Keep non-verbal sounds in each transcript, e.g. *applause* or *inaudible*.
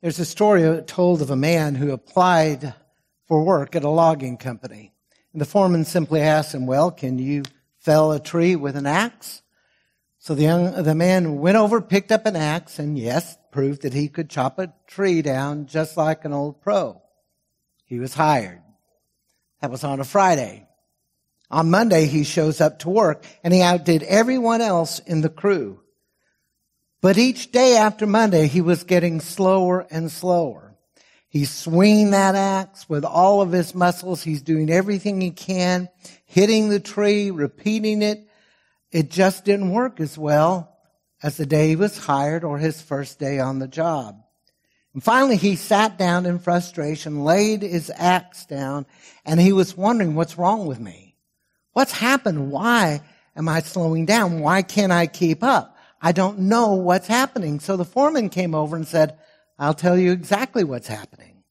There's a story told of a man who applied for work at a logging company. And the foreman simply asked him, well, can you fell a tree with an axe? So the young, the man went over, picked up an axe, and yes, proved that he could chop a tree down just like an old pro. He was hired. That was on a Friday. On Monday, he shows up to work and he outdid everyone else in the crew. But each day after Monday, he was getting slower and slower. He's swinging that axe with all of his muscles. He's doing everything he can, hitting the tree, repeating it. It just didn't work as well as the day he was hired or his first day on the job. And finally, he sat down in frustration, laid his axe down, and he was wondering, what's wrong with me? What's happened? Why am I slowing down? Why can't I keep up? I don't know what's happening. So the foreman came over and said, I'll tell you exactly what's happening.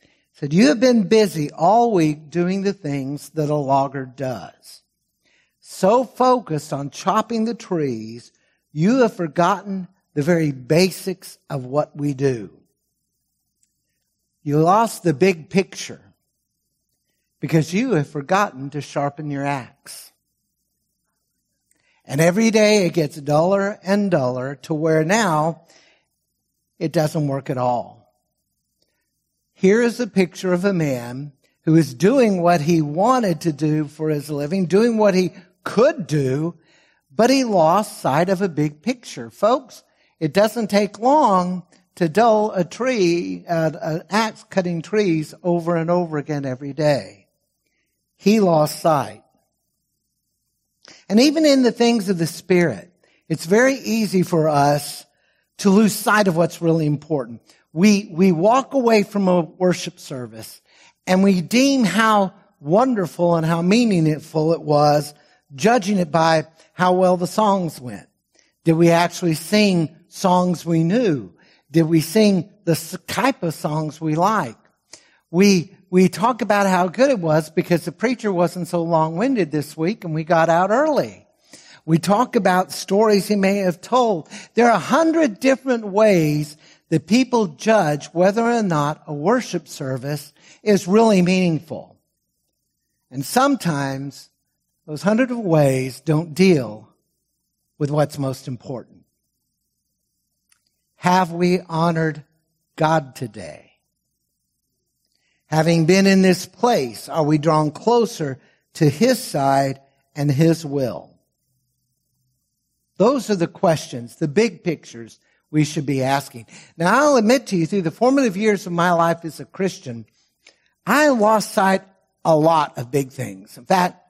He said, you have been busy all week doing the things that a logger does. So focused on chopping the trees, you have forgotten the very basics of what we do. You lost the big picture because you have forgotten to sharpen your axe. And every day it gets duller and duller to where now it doesn't work at all. Here is a picture of a man who is doing what he wanted to do for his living, doing what he could do, but he lost sight of a big picture. Folks, it doesn't take long to dull a tree, uh, an axe cutting trees over and over again every day. He lost sight. And even in the things of the Spirit, it's very easy for us to lose sight of what's really important. We, we walk away from a worship service and we deem how wonderful and how meaningful it was, judging it by how well the songs went. Did we actually sing songs we knew? Did we sing the type of songs we like? We, we talk about how good it was because the preacher wasn't so long-winded this week and we got out early. We talk about stories he may have told. There are a hundred different ways that people judge whether or not a worship service is really meaningful. And sometimes those hundred of ways don't deal with what's most important. Have we honored God today? Having been in this place, are we drawn closer to His side and His will? Those are the questions, the big pictures we should be asking. Now, I'll admit to you, through the formative years of my life as a Christian, I lost sight a lot of big things. In fact,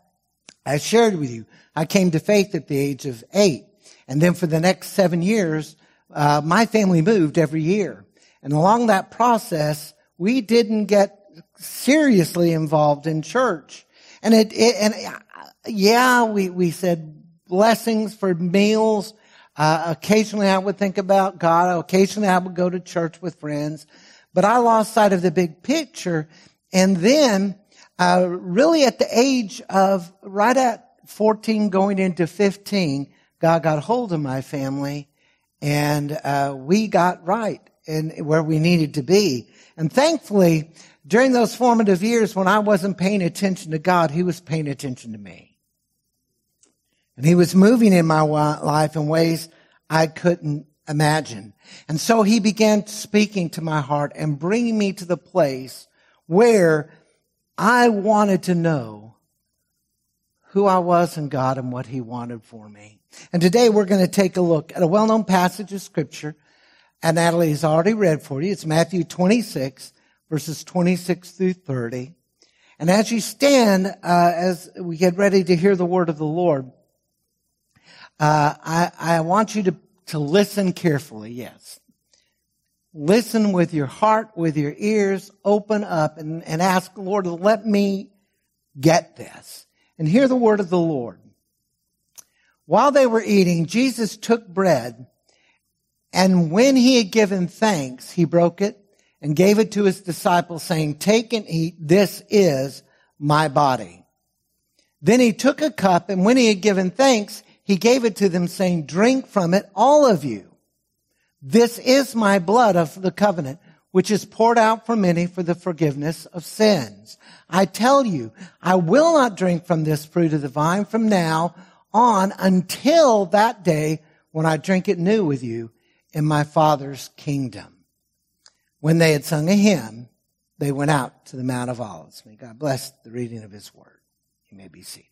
I shared with you, I came to faith at the age of eight. And then for the next seven years, uh, my family moved every year. And along that process, we didn't get seriously involved in church. And it, it and yeah, we, we said blessings for meals. Uh, occasionally I would think about God. Occasionally I would go to church with friends, but I lost sight of the big picture. And then, uh, really at the age of right at 14 going into 15, God got hold of my family and, uh, we got right in where we needed to be. And thankfully, during those formative years when I wasn't paying attention to God, He was paying attention to me. And He was moving in my life in ways I couldn't imagine. And so He began speaking to my heart and bringing me to the place where I wanted to know who I was in God and what He wanted for me. And today we're going to take a look at a well-known passage of scripture and Natalie has already read for you. It's Matthew 26 verses 26 through 30. And as you stand, uh, as we get ready to hear the word of the Lord, uh, I, I want you to, to listen carefully, yes. Listen with your heart, with your ears, open up and, and ask, Lord, let me get this. And hear the word of the Lord. While they were eating, Jesus took bread, and when he had given thanks, he broke it and gave it to his disciples saying, take and eat. This is my body. Then he took a cup and when he had given thanks, he gave it to them saying, drink from it, all of you. This is my blood of the covenant, which is poured out for many for the forgiveness of sins. I tell you, I will not drink from this fruit of the vine from now on until that day when I drink it new with you in my Father's kingdom. When they had sung a hymn, they went out to the Mount of Olives. May God bless the reading of his word. You may be seated.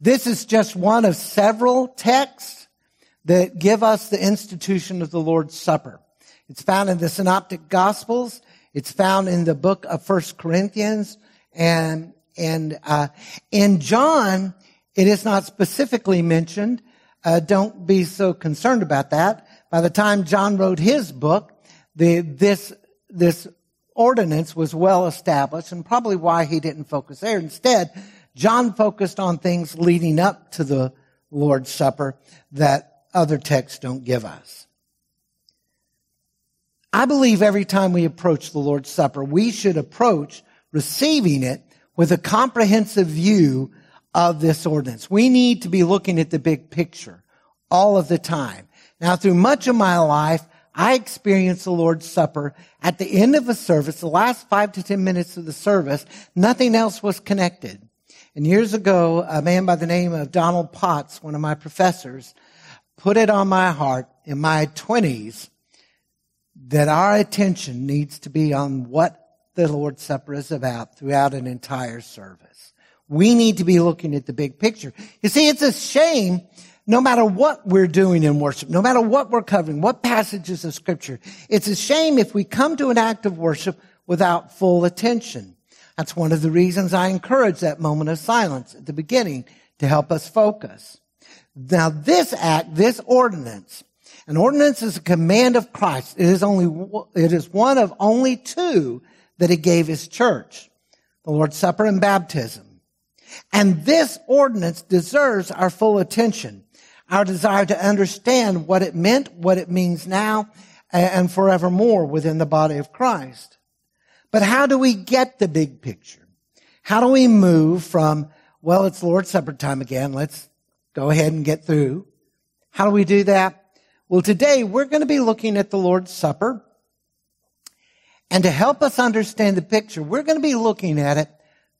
This is just one of several texts that give us the institution of the Lord's Supper. It's found in the Synoptic Gospels. It's found in the book of First Corinthians and and uh, in John, it is not specifically mentioned. Uh, don't be so concerned about that. By the time John wrote his book, the, this this ordinance was well established, and probably why he didn't focus there. Instead, John focused on things leading up to the Lord's Supper that other texts don't give us. I believe every time we approach the Lord's Supper, we should approach receiving it with a comprehensive view of this ordinance. We need to be looking at the big picture all of the time. Now, through much of my life, I experienced the Lord's Supper at the end of a service, the last five to ten minutes of the service, nothing else was connected. And years ago, a man by the name of Donald Potts, one of my professors, put it on my heart in my twenties that our attention needs to be on what the Lord's Supper is about throughout an entire service. We need to be looking at the big picture. You see, it's a shame no matter what we're doing in worship, no matter what we're covering, what passages of scripture, it's a shame if we come to an act of worship without full attention. That's one of the reasons I encourage that moment of silence at the beginning to help us focus. Now this act, this ordinance, an ordinance is a command of Christ. It is only, it is one of only two that he gave his church. The Lord's Supper and baptism. And this ordinance deserves our full attention, our desire to understand what it meant, what it means now, and forevermore within the body of Christ. But how do we get the big picture? How do we move from, well, it's Lord's Supper time again. Let's go ahead and get through. How do we do that? Well, today we're going to be looking at the Lord's Supper. And to help us understand the picture, we're going to be looking at it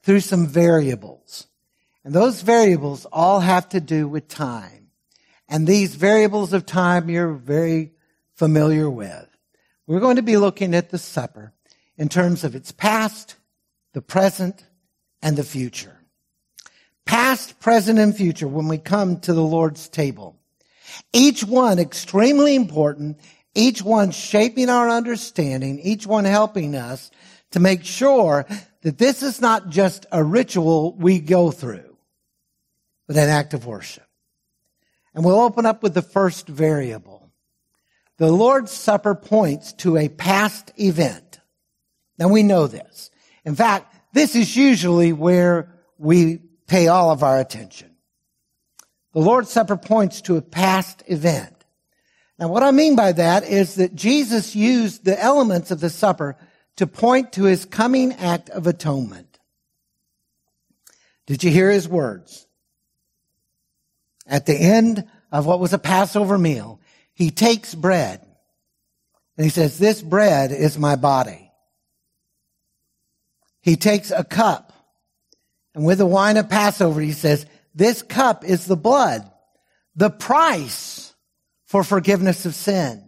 through some variables. And those variables all have to do with time. And these variables of time you're very familiar with. We're going to be looking at the supper in terms of its past, the present, and the future. Past, present, and future when we come to the Lord's table. Each one extremely important, each one shaping our understanding, each one helping us to make sure that this is not just a ritual we go through, but an act of worship. And we'll open up with the first variable. The Lord's Supper points to a past event. Now we know this. In fact, this is usually where we pay all of our attention. The Lord's Supper points to a past event. Now what I mean by that is that Jesus used the elements of the supper to point to his coming act of atonement. Did you hear his words? At the end of what was a Passover meal, he takes bread and he says, this bread is my body. He takes a cup and with the wine of Passover, he says, this cup is the blood, the price for forgiveness of sin.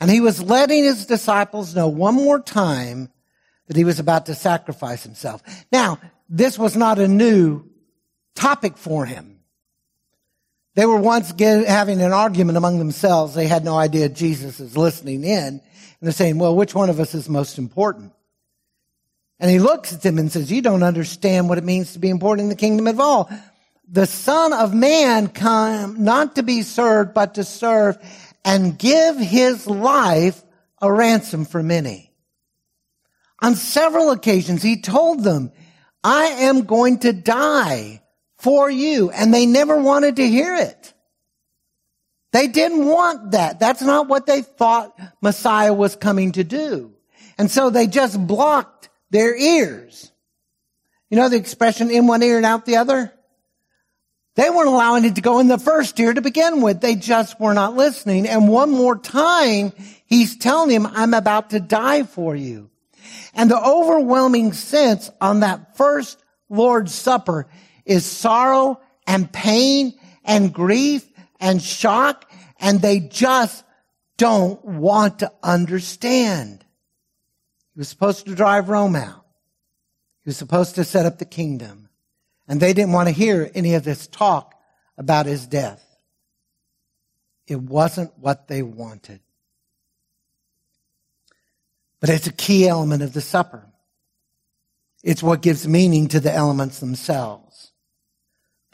And he was letting his disciples know one more time that he was about to sacrifice himself. Now, this was not a new topic for him. They were once get, having an argument among themselves. They had no idea Jesus is listening in. And they're saying, well, which one of us is most important? And he looks at them and says, you don't understand what it means to be important in the kingdom at all. The son of man come not to be served, but to serve and give his life a ransom for many. On several occasions, he told them, I am going to die for you. And they never wanted to hear it. They didn't want that. That's not what they thought Messiah was coming to do. And so they just blocked their ears. You know the expression in one ear and out the other? They weren't allowing it to go in the first ear to begin with. They just were not listening. And one more time, he's telling him, I'm about to die for you. And the overwhelming sense on that first Lord's Supper is sorrow and pain and grief and shock. And they just don't want to understand. He was supposed to drive Rome out. He was supposed to set up the kingdom. And they didn't want to hear any of this talk about his death. It wasn't what they wanted. But it's a key element of the supper. It's what gives meaning to the elements themselves.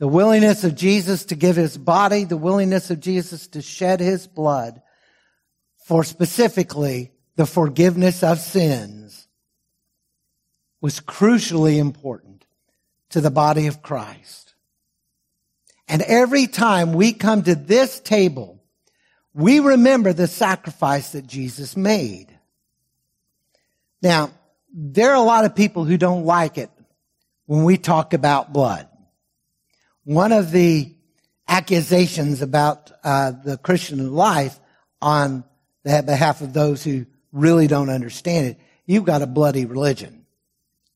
The willingness of Jesus to give his body, the willingness of Jesus to shed his blood for specifically the forgiveness of sins was crucially important to the body of Christ. And every time we come to this table, we remember the sacrifice that Jesus made. Now, there are a lot of people who don't like it when we talk about blood. One of the accusations about uh, the Christian life on the behalf of those who really don't understand it, you've got a bloody religion.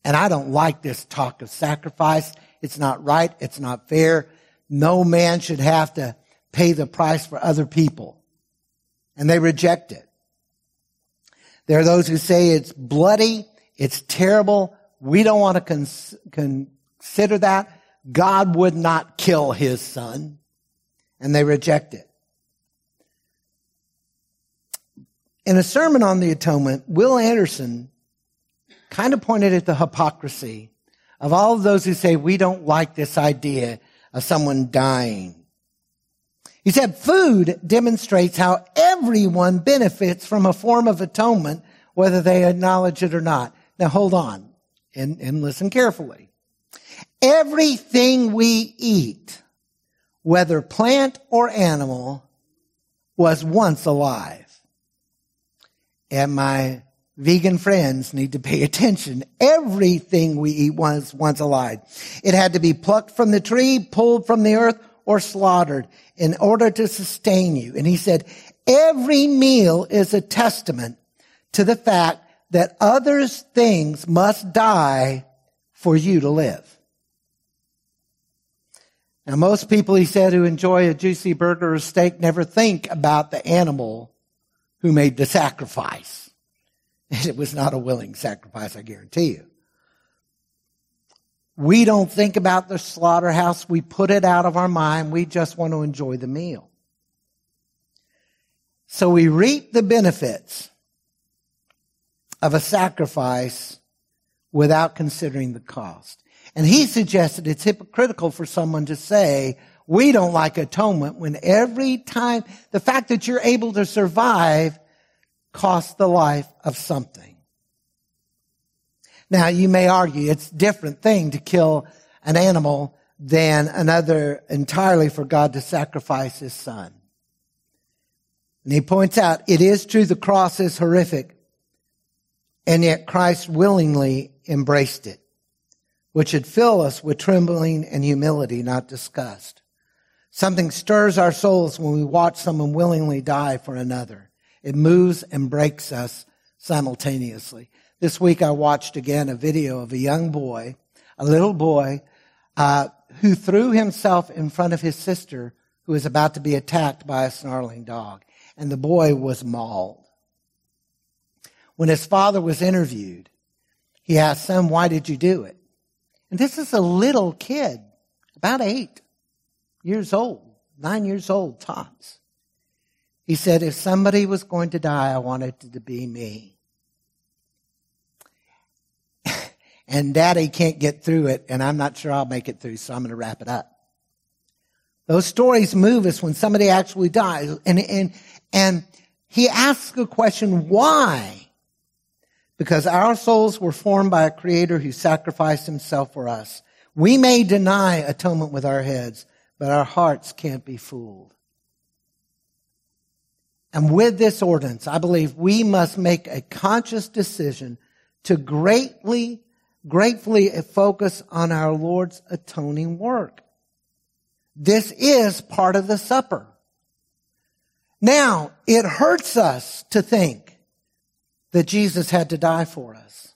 And I don't like this talk of sacrifice. It's not right. It's not fair. No man should have to pay the price for other people. And they reject it. There are those who say it's bloody. It's terrible. We don't want to cons- consider that. God would not kill his son. And they reject it. In a sermon on the atonement, Will Anderson kind of pointed at the hypocrisy of all of those who say we don't like this idea of someone dying. He said food demonstrates how everyone benefits from a form of atonement, whether they acknowledge it or not. Now hold on and, and listen carefully. Everything we eat, whether plant or animal, was once alive and my vegan friends need to pay attention. Everything we eat was once alive. It had to be plucked from the tree, pulled from the earth, or slaughtered in order to sustain you. And he said, every meal is a testament to the fact that others things must die for you to live. Now, most people, he said, who enjoy a juicy burger or steak never think about the animal who made the sacrifice. *laughs* And it was not a willing sacrifice, I guarantee you. We don't think about the slaughterhouse. We put it out of our mind. We just want to enjoy the meal. So we reap the benefits of a sacrifice without considering the cost. And he suggested it's hypocritical for someone to say, we don't like atonement when every time the fact that you're able to survive costs the life of something. Now you may argue it's a different thing to kill an animal than another entirely for God to sacrifice his son. And he points out it is true the cross is horrific and yet Christ willingly embraced it, which should fill us with trembling and humility, not disgust. Something stirs our souls when we watch someone willingly die for another. It moves and breaks us simultaneously. This week I watched again a video of a young boy, a little boy, uh, who threw himself in front of his sister who was about to be attacked by a snarling dog. And the boy was mauled. When his father was interviewed, he asked, son, why did you do it? And this is a little kid, about eight years old, nine years old tops. He said, if somebody was going to die, I wanted it to be me. *laughs* and daddy can't get through it, and I'm not sure I'll make it through, so I'm going to wrap it up. Those stories move us when somebody actually dies. And, and, and he asks a question, why? Because our souls were formed by a creator who sacrificed himself for us. We may deny atonement with our heads, but our hearts can't be fooled. And with this ordinance, I believe we must make a conscious decision to greatly, gratefully focus on our Lord's atoning work. This is part of the supper. Now, it hurts us to think that Jesus had to die for us.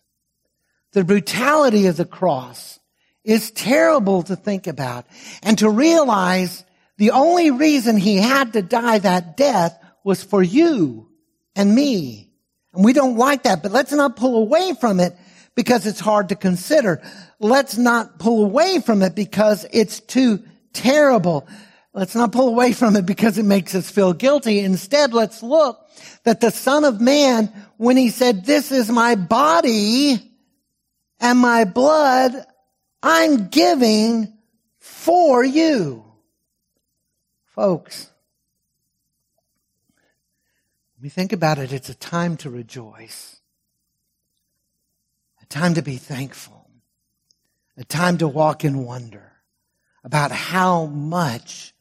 The brutality of the cross is terrible to think about and to realize the only reason he had to die that death was for you and me. And we don't like that, but let's not pull away from it because it's hard to consider. Let's not pull away from it because it's too terrible. Let's not pull away from it because it makes us feel guilty. Instead, let's look that the son of man, when he said, this is my body and my blood, I'm giving for you. Folks, when we think about it, it's a time to rejoice, a time to be thankful, a time to walk in wonder about how much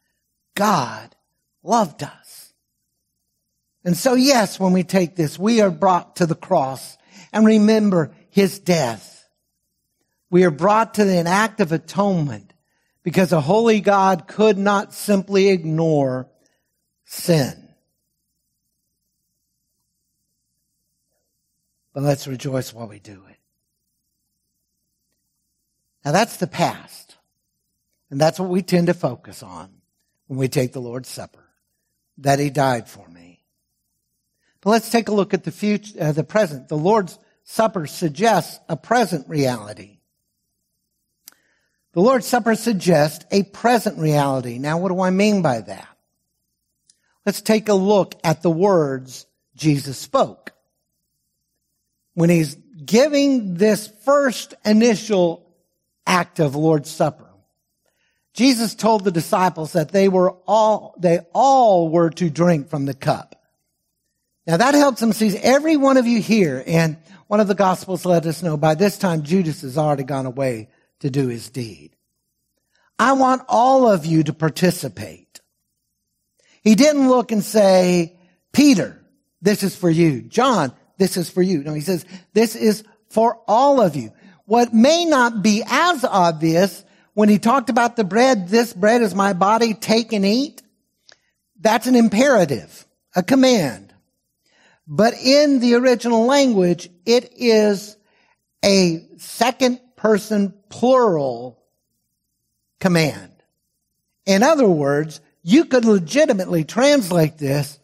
God loved us. And so, yes, when we take this, we are brought to the cross and remember his death. We are brought to an act of atonement because a holy God could not simply ignore sin. But let's rejoice while we do it. Now that's the past. And that's what we tend to focus on when we take the Lord's Supper. That He died for me. But let's take a look at the future, uh, the present. The Lord's Supper suggests a present reality. The Lord's Supper suggests a present reality. Now, what do I mean by that? Let's take a look at the words Jesus spoke. When he's giving this first initial act of Lord's Supper, Jesus told the disciples that they were all, they all were to drink from the cup. Now that helps them see every one of you here, and one of the Gospels let us know by this time Judas has already gone away to do his deed. I want all of you to participate. He didn't look and say, Peter, this is for you. John, this is for you. No, he says, this is for all of you. What may not be as obvious when he talked about the bread, this bread is my body, take and eat. That's an imperative, a command. But in the original language, it is a second person plural command. In other words, you could legitimately translate this,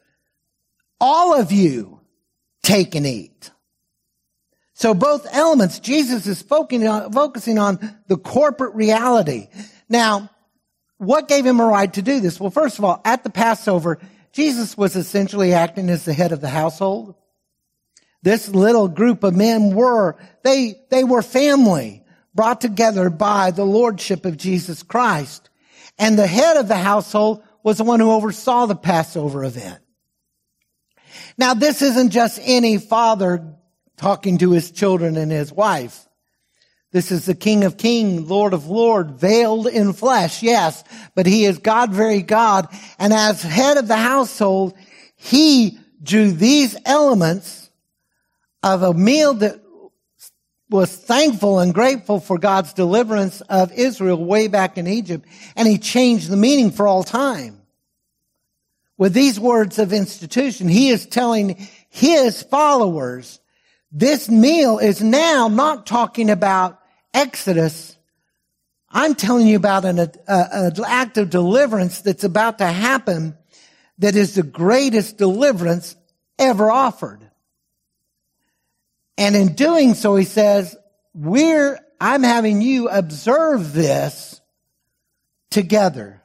all of you take and eat. So both elements, Jesus is focusing on the corporate reality. Now, what gave him a right to do this? Well, first of all, at the Passover, Jesus was essentially acting as the head of the household. This little group of men were, they, they were family brought together by the lordship of Jesus Christ. And the head of the household was the one who oversaw the Passover event. Now, this isn't just any father talking to his children and his wife. This is the King of Kings, Lord of Lords, veiled in flesh, yes, but he is God, very God. And as head of the household, he drew these elements of a meal that was thankful and grateful for God's deliverance of Israel way back in Egypt, and he changed the meaning for all time. With these words of institution, he is telling his followers this meal is now not talking about Exodus. I'm telling you about an, an act of deliverance that's about to happen that is the greatest deliverance ever offered. And in doing so, he says, we're, I'm having you observe this together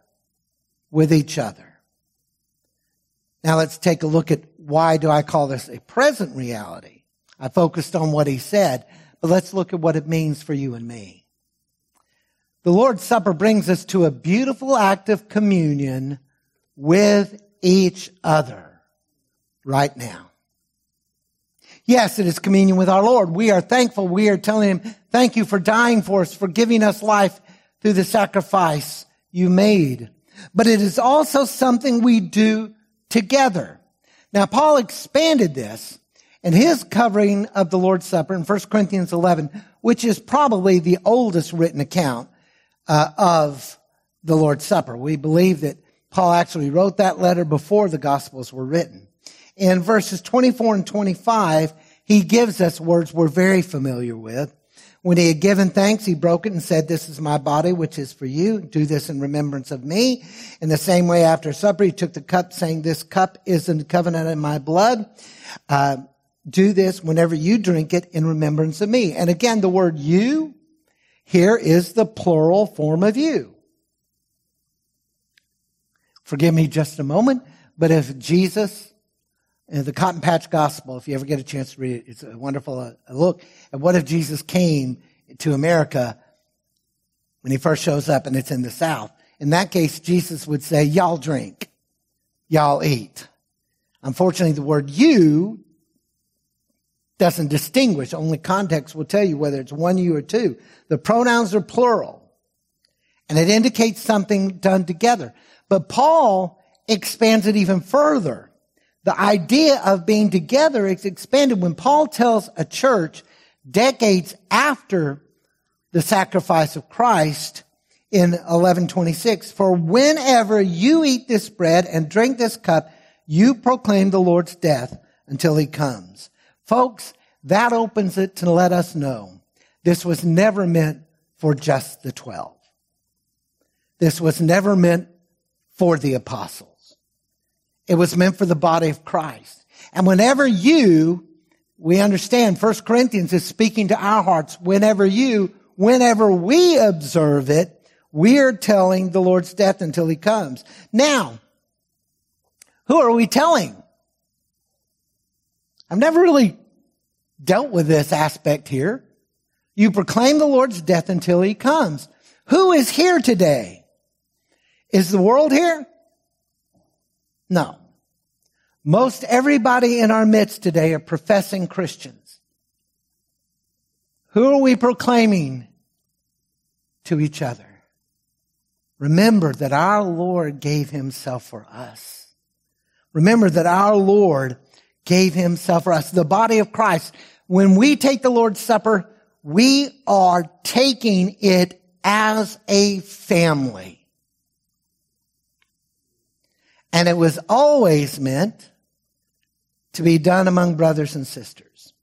with each other. Now let's take a look at why do I call this a present reality? I focused on what he said, but let's look at what it means for you and me. The Lord's Supper brings us to a beautiful act of communion with each other right now. Yes, it is communion with our Lord. We are thankful. We are telling him, thank you for dying for us, for giving us life through the sacrifice you made. But it is also something we do together. Now, Paul expanded this and his covering of the Lord's Supper in 1 Corinthians 11, which is probably the oldest written account uh, of the Lord's Supper. We believe that Paul actually wrote that letter before the Gospels were written. In verses 24 and 25, he gives us words we're very familiar with. When he had given thanks, he broke it and said, This is my body, which is for you. Do this in remembrance of me. In the same way, after supper, he took the cup, saying, This cup is the covenant in my blood. Uh, do this whenever you drink it in remembrance of me. And again, the word you here is the plural form of you. Forgive me just a moment, but if Jesus, in the Cotton Patch Gospel, if you ever get a chance to read it, it's a wonderful uh, look at what if Jesus came to America when he first shows up and it's in the South. In that case, Jesus would say, y'all drink, y'all eat. Unfortunately, the word you doesn't distinguish. Only context will tell you whether it's one you or two. The pronouns are plural. And it indicates something done together. But Paul expands it even further. The idea of being together is expanded when Paul tells a church decades after the sacrifice of Christ in 1126, for whenever you eat this bread and drink this cup, you proclaim the Lord's death until he comes. Folks, that opens it to let us know this was never meant for just the 12. This was never meant for the apostles. It was meant for the body of Christ. And whenever you, we understand 1 Corinthians is speaking to our hearts. Whenever you, whenever we observe it, we are telling the Lord's death until he comes. Now, who are we telling? I've never really dealt with this aspect here. You proclaim the Lord's death until he comes. Who is here today? Is the world here? No. Most everybody in our midst today are professing Christians. Who are we proclaiming to each other? Remember that our Lord gave himself for us. Remember that our Lord gave himself for us. The body of Christ. When we take the Lord's Supper, we are taking it as a family. And it was always meant to be done among brothers and sisters.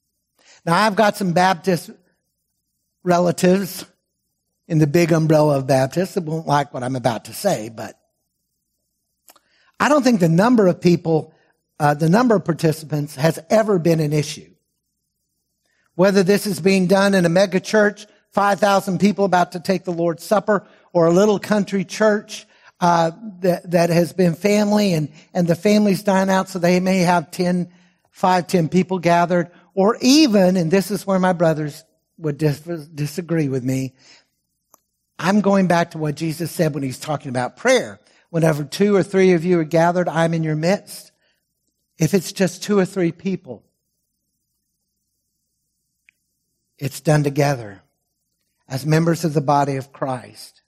Now I've got some Baptist relatives in the big umbrella of Baptists that won't like what I'm about to say, but I don't think the number of people uh, the number of participants has ever been an issue. Whether this is being done in a mega church, 5,000 people about to take the Lord's Supper, or a little country church uh, that, that has been family and, and the families dine out so they may have 10, 5, 10 people gathered, or even, and this is where my brothers would dis- disagree with me, I'm going back to what Jesus said when he's talking about prayer. Whenever two or three of you are gathered, I'm in your midst. If it's just two or three people, it's done together as members of the body of Christ.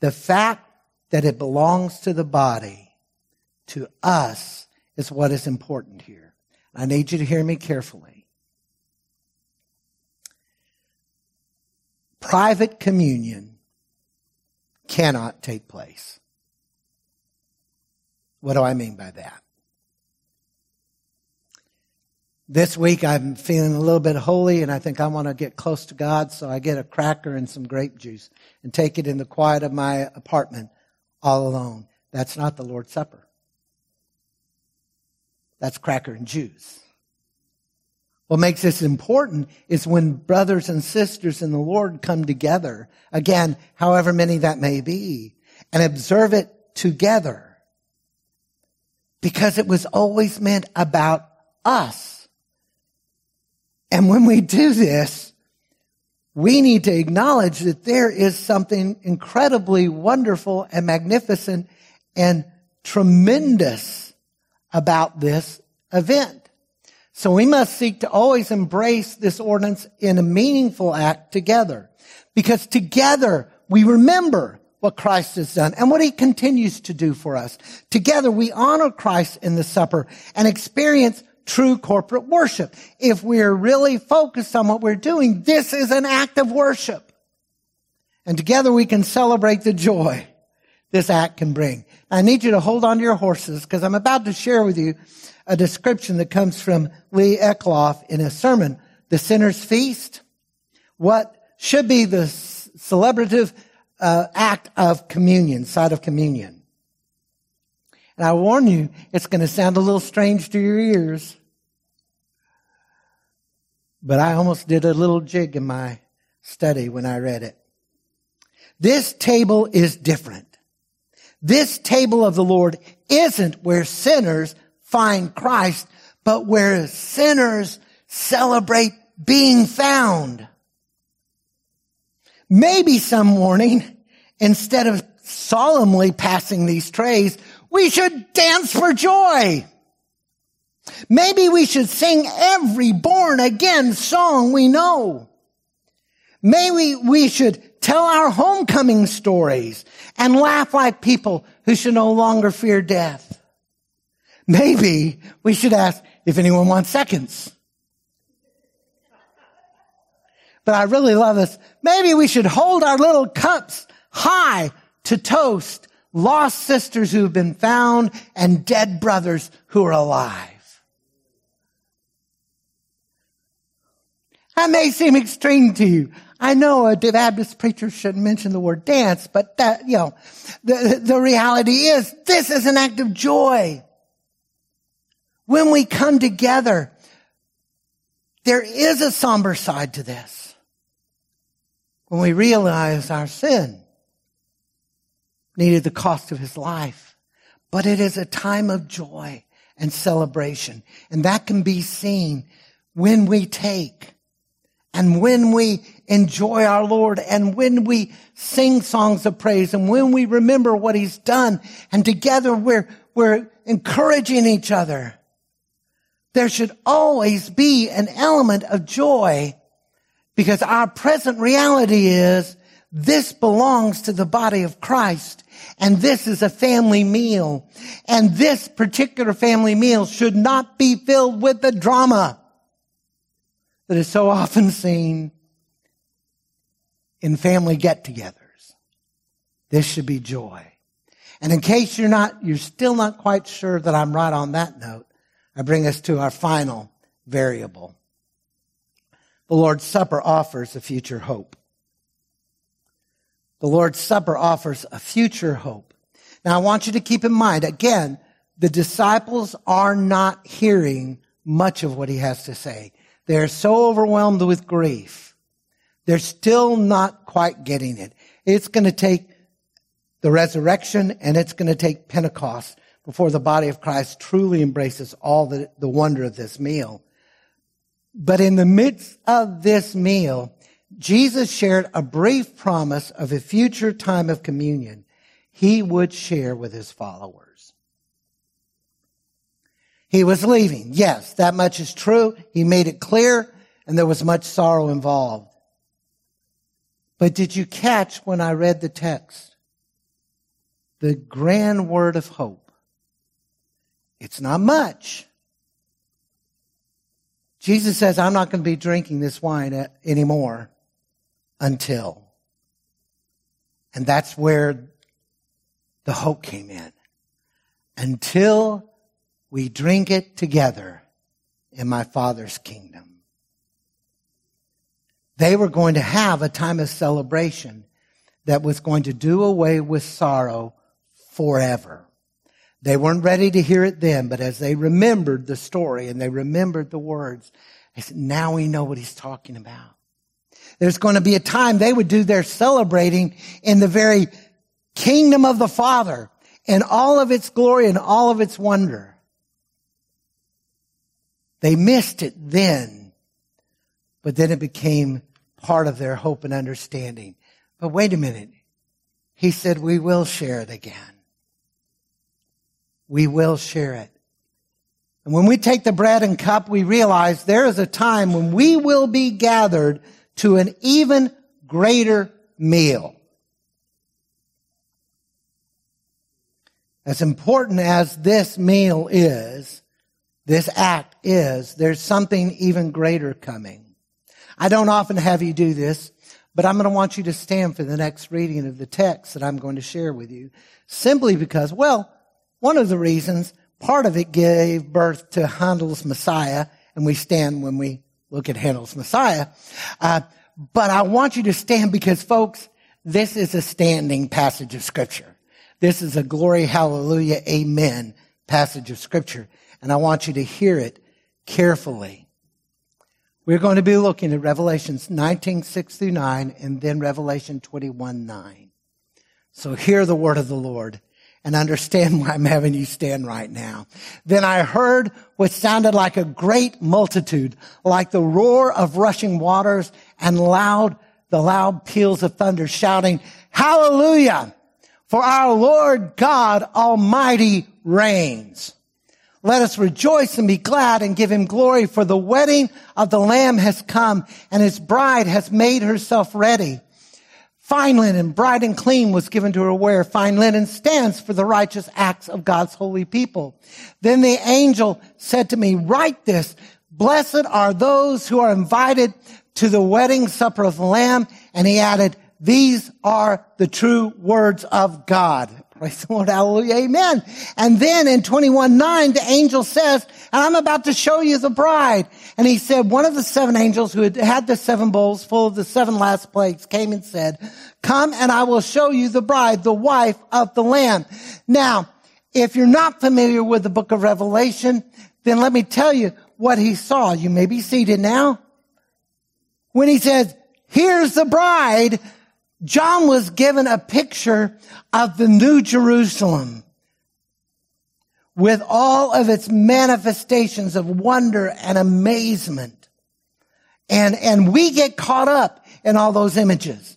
The fact that it belongs to the body, to us, is what is important here. I need you to hear me carefully. Private communion cannot take place. What do I mean by that? This week I'm feeling a little bit holy and I think I want to get close to God, so I get a cracker and some grape juice and take it in the quiet of my apartment all alone. That's not the Lord's Supper. That's cracker and juice. What makes this important is when brothers and sisters in the Lord come together, again, however many that may be, and observe it together. Because it was always meant about us. And when we do this, we need to acknowledge that there is something incredibly wonderful and magnificent and tremendous about this event. So we must seek to always embrace this ordinance in a meaningful act together. Because together we remember what Christ has done and what he continues to do for us. Together we honor Christ in the supper and experience true corporate worship. If we're really focused on what we're doing, this is an act of worship. And together we can celebrate the joy this act can bring. I need you to hold on to your horses because I'm about to share with you a description that comes from Lee Eclov in his sermon, The Sinner's Feast. What should be the celebrative uh, act of communion, side of communion. And I warn you, it's going to sound a little strange to your ears. But I almost did a little jig in my study when I read it. This table is different. This table of the Lord isn't where sinners find Christ, but where sinners celebrate being found. Maybe some morning, instead of solemnly passing these trays, we should dance for joy. Maybe we should sing every born again song we know. Maybe we should tell our homecoming stories and laugh like people who should no longer fear death. Maybe we should ask if anyone wants seconds. But I really love this. Maybe we should hold our little cups high to toast lost sisters who have been found and dead brothers who are alive. That may seem extreme to you. I know a Baptist preacher shouldn't mention the word dance, but that, you know, the, the reality is this is an act of joy. When we come together, there is a somber side to this. When we realize our sin needed the cost of his life, but it is a time of joy and celebration. And that can be seen when we take and when we enjoy our Lord and when we sing songs of praise and when we remember what he's done and together we're, we're encouraging each other. There should always be an element of joy because our present reality is this belongs to the body of Christ and this is a family meal. And this particular family meal should not be filled with the drama that is so often seen in family get-togethers. This should be joy. And in case you're not, you're still not quite sure that I'm right on that note, I bring us to our final variable. The Lord's Supper offers a future hope. The Lord's Supper offers a future hope. Now I want you to keep in mind, again, the disciples are not hearing much of what he has to say. They're so overwhelmed with grief. They're still not quite getting it. It's going to take the resurrection and it's going to take Pentecost before the body of Christ truly embraces all the, the wonder of this meal. But in the midst of this meal, Jesus shared a brief promise of a future time of communion he would share with his followers. He was leaving. Yes, that much is true. He made it clear and there was much sorrow involved. But did you catch when I read the text? The grand word of hope. It's not much. Jesus says, I'm not going to be drinking this wine uh, anymore until. And that's where the hope came in. Until we drink it together in my Father's kingdom. They were going to have a time of celebration that was going to do away with sorrow forever. They weren't ready to hear it then, but as they remembered the story and they remembered the words, they said, now we know what he's talking about. There's going to be a time they would do their celebrating in the very kingdom of the Father in all of its glory and all of its wonder. They missed it then, but then it became part of their hope and understanding. But wait a minute. He said, we will share it again. We will share it. And when we take the bread and cup, we realize there is a time when we will be gathered to an even greater meal. As important as this meal is, this act is, there's something even greater coming. I don't often have you do this, But I'm going to want you to stand for the next reading of the text that I'm going to share with you. Simply because, well, one of the reasons, part of it gave birth to Handel's Messiah, and we stand when we look at Handel's Messiah. Uh, but I want you to stand because, folks, this is a standing passage of Scripture. This is a glory, hallelujah, amen passage of Scripture. And I want you to hear it carefully. We're going to be looking at Revelations 19, 6 through 9, and then Revelation 21, 9. So hear the word of the Lord and understand why I'm having you stand right now. Then I heard what sounded like a great multitude, like the roar of rushing waters and loud, the loud peals of thunder shouting, hallelujah! For our Lord God Almighty reigns. Let us rejoice and be glad and give him glory for the wedding of the Lamb has come and his bride has made herself ready. Fine linen, bright and clean was given to her wear. Fine linen stands for the righteous acts of God's holy people. Then the angel said to me, write this. Blessed are those who are invited to the wedding supper of the Lamb. And he added, these are the true words of God. Praise the Lord. Hallelujah. Amen. And then in 21, 9, the angel says, and I'm about to show you the bride. And he said, one of the seven angels who had had the seven bowls full of the seven last plagues came and said, come and I will show you the bride, the wife of the lamb. Now, if you're not familiar with the book of Revelation, then let me tell you what he saw. You may be seated now. When he says, here's the bride, John was given a picture of the new Jerusalem with all of its manifestations of wonder and amazement. And, and we get caught up in all those images.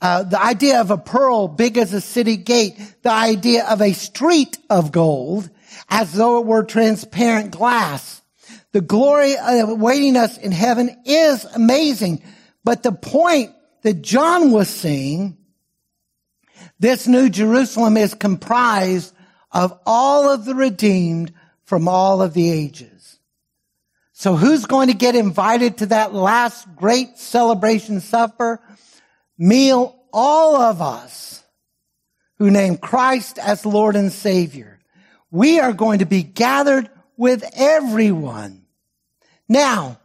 Uh, the idea of a pearl big as a city gate, the idea of a street of gold as though it were transparent glass. The glory awaiting us in heaven is amazing. But the point that John was seeing, this new Jerusalem is comprised of all of the redeemed from all of the ages. So who's going to get invited to that last great celebration supper? Meal, all of us who name Christ as Lord and Savior. We are going to be gathered with everyone. Now,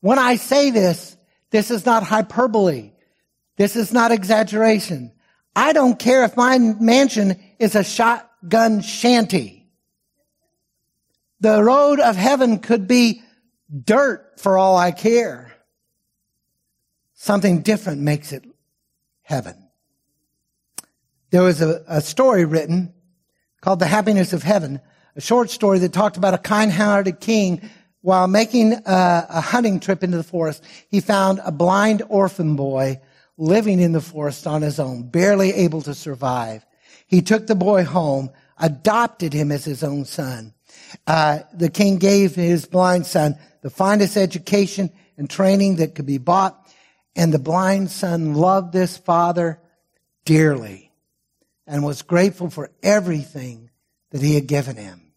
when I say this, this is not hyperbole. This is not exaggeration. I don't care if my mansion is a shotgun shanty. The road of heaven could be dirt for all I care. Something different makes it heaven. There was a, a story written called The Happiness of Heaven, a short story that talked about a kind-hearted king while making a, a, hunting trip into the forest, he found a blind orphan boy living in the forest on his own, barely able to survive. He took the boy home, adopted him as his own son. Uh, the king gave his blind son the finest education and training that could be bought, and the blind son loved this father dearly and was grateful for everything that he had given him.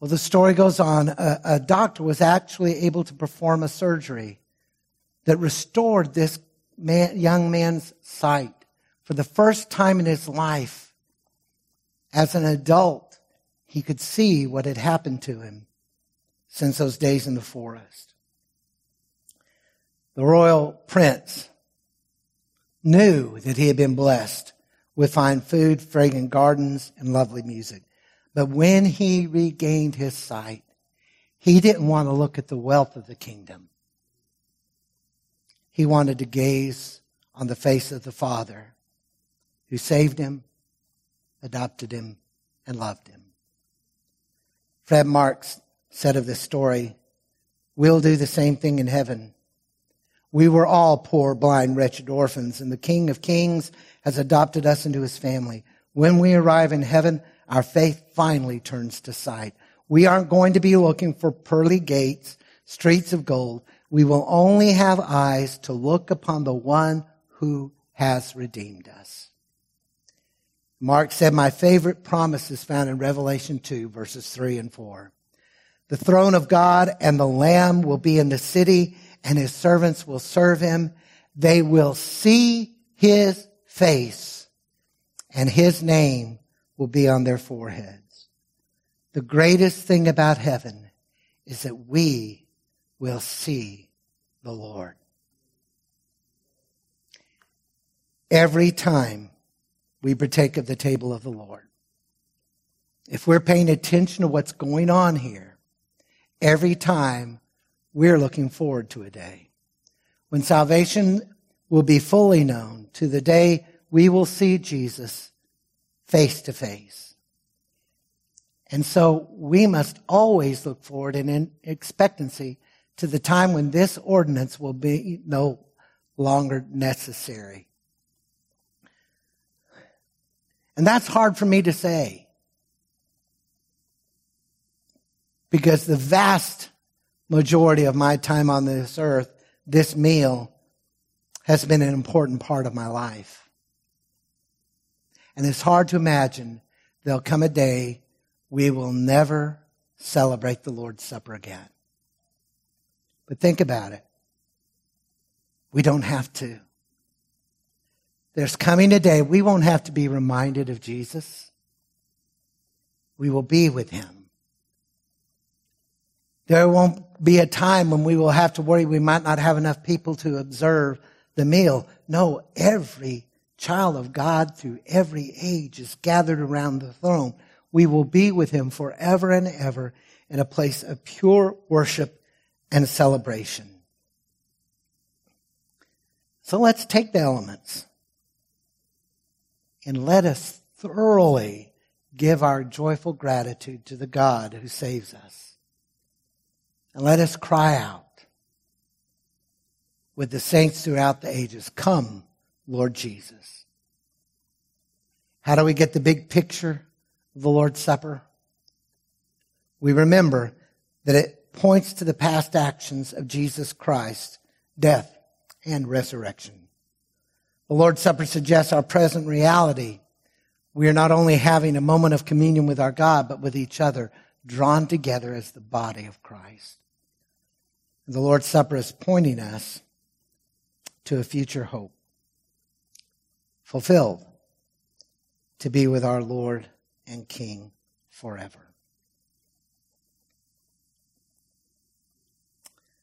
Well, the story goes on. A, a, doctor was actually able to perform a surgery that restored this man, young man's sight for the first time in his life. As an adult, he could see what had happened to him since those days in the forest. The royal prince knew that he had been blessed with fine food, fragrant gardens, and lovely music. But when he regained his sight, he didn't want to look at the wealth of the kingdom. He wanted to gaze on the face of the Father who saved him, adopted him, and loved him. Fred Marks said of this story, we'll do the same thing in heaven. We were all poor, blind, wretched orphans, and the King of Kings has adopted us into his family. When we arrive in heaven, our faith finally turns to sight. We aren't going to be looking for pearly gates, streets of gold. We will only have eyes to look upon the one who has redeemed us. Mark said, my favorite promise is found in Revelation 2 verses 3 and 4. The throne of God and the Lamb will be in the city, and his servants will serve him. They will see his face, and his name will be on their foreheads. The greatest thing about heaven is that we will see the Lord. Every time we partake of the table of the Lord, if we're paying attention to what's going on here, every time we're looking forward to a day when salvation will be fully known, to the day we will see Jesus face to face. And so we must always look forward in expectancy to the time when this ordinance will be no longer necessary. And that's hard for me to say. because the vast majority of my time on this earth, this meal has been an important part of my life. And it's hard to imagine there'll come a day we will never celebrate the Lord's Supper again. But think about it. We don't have to. There's coming a day we won't have to be reminded of Jesus. We will be with him. There won't be a time when we will have to worry we might not have enough people to observe the meal. No, every child of God through every age is gathered around the throne. We will be with him forever and ever in a place of pure worship and celebration. So let's take the elements and let us thoroughly give our joyful gratitude to the God who saves us. And let us cry out with the saints throughout the ages Come, Lord Jesus. How do we get the big picture of the Lord's Supper? We remember that it points to the past actions of Jesus Christ, death and resurrection. The Lord's Supper suggests our present reality. We are not only having a moment of communion with our God, but with each other, drawn together as the body of Christ. The Lord's Supper is pointing us to a future hope, fulfilled to be with our Lord and King forever.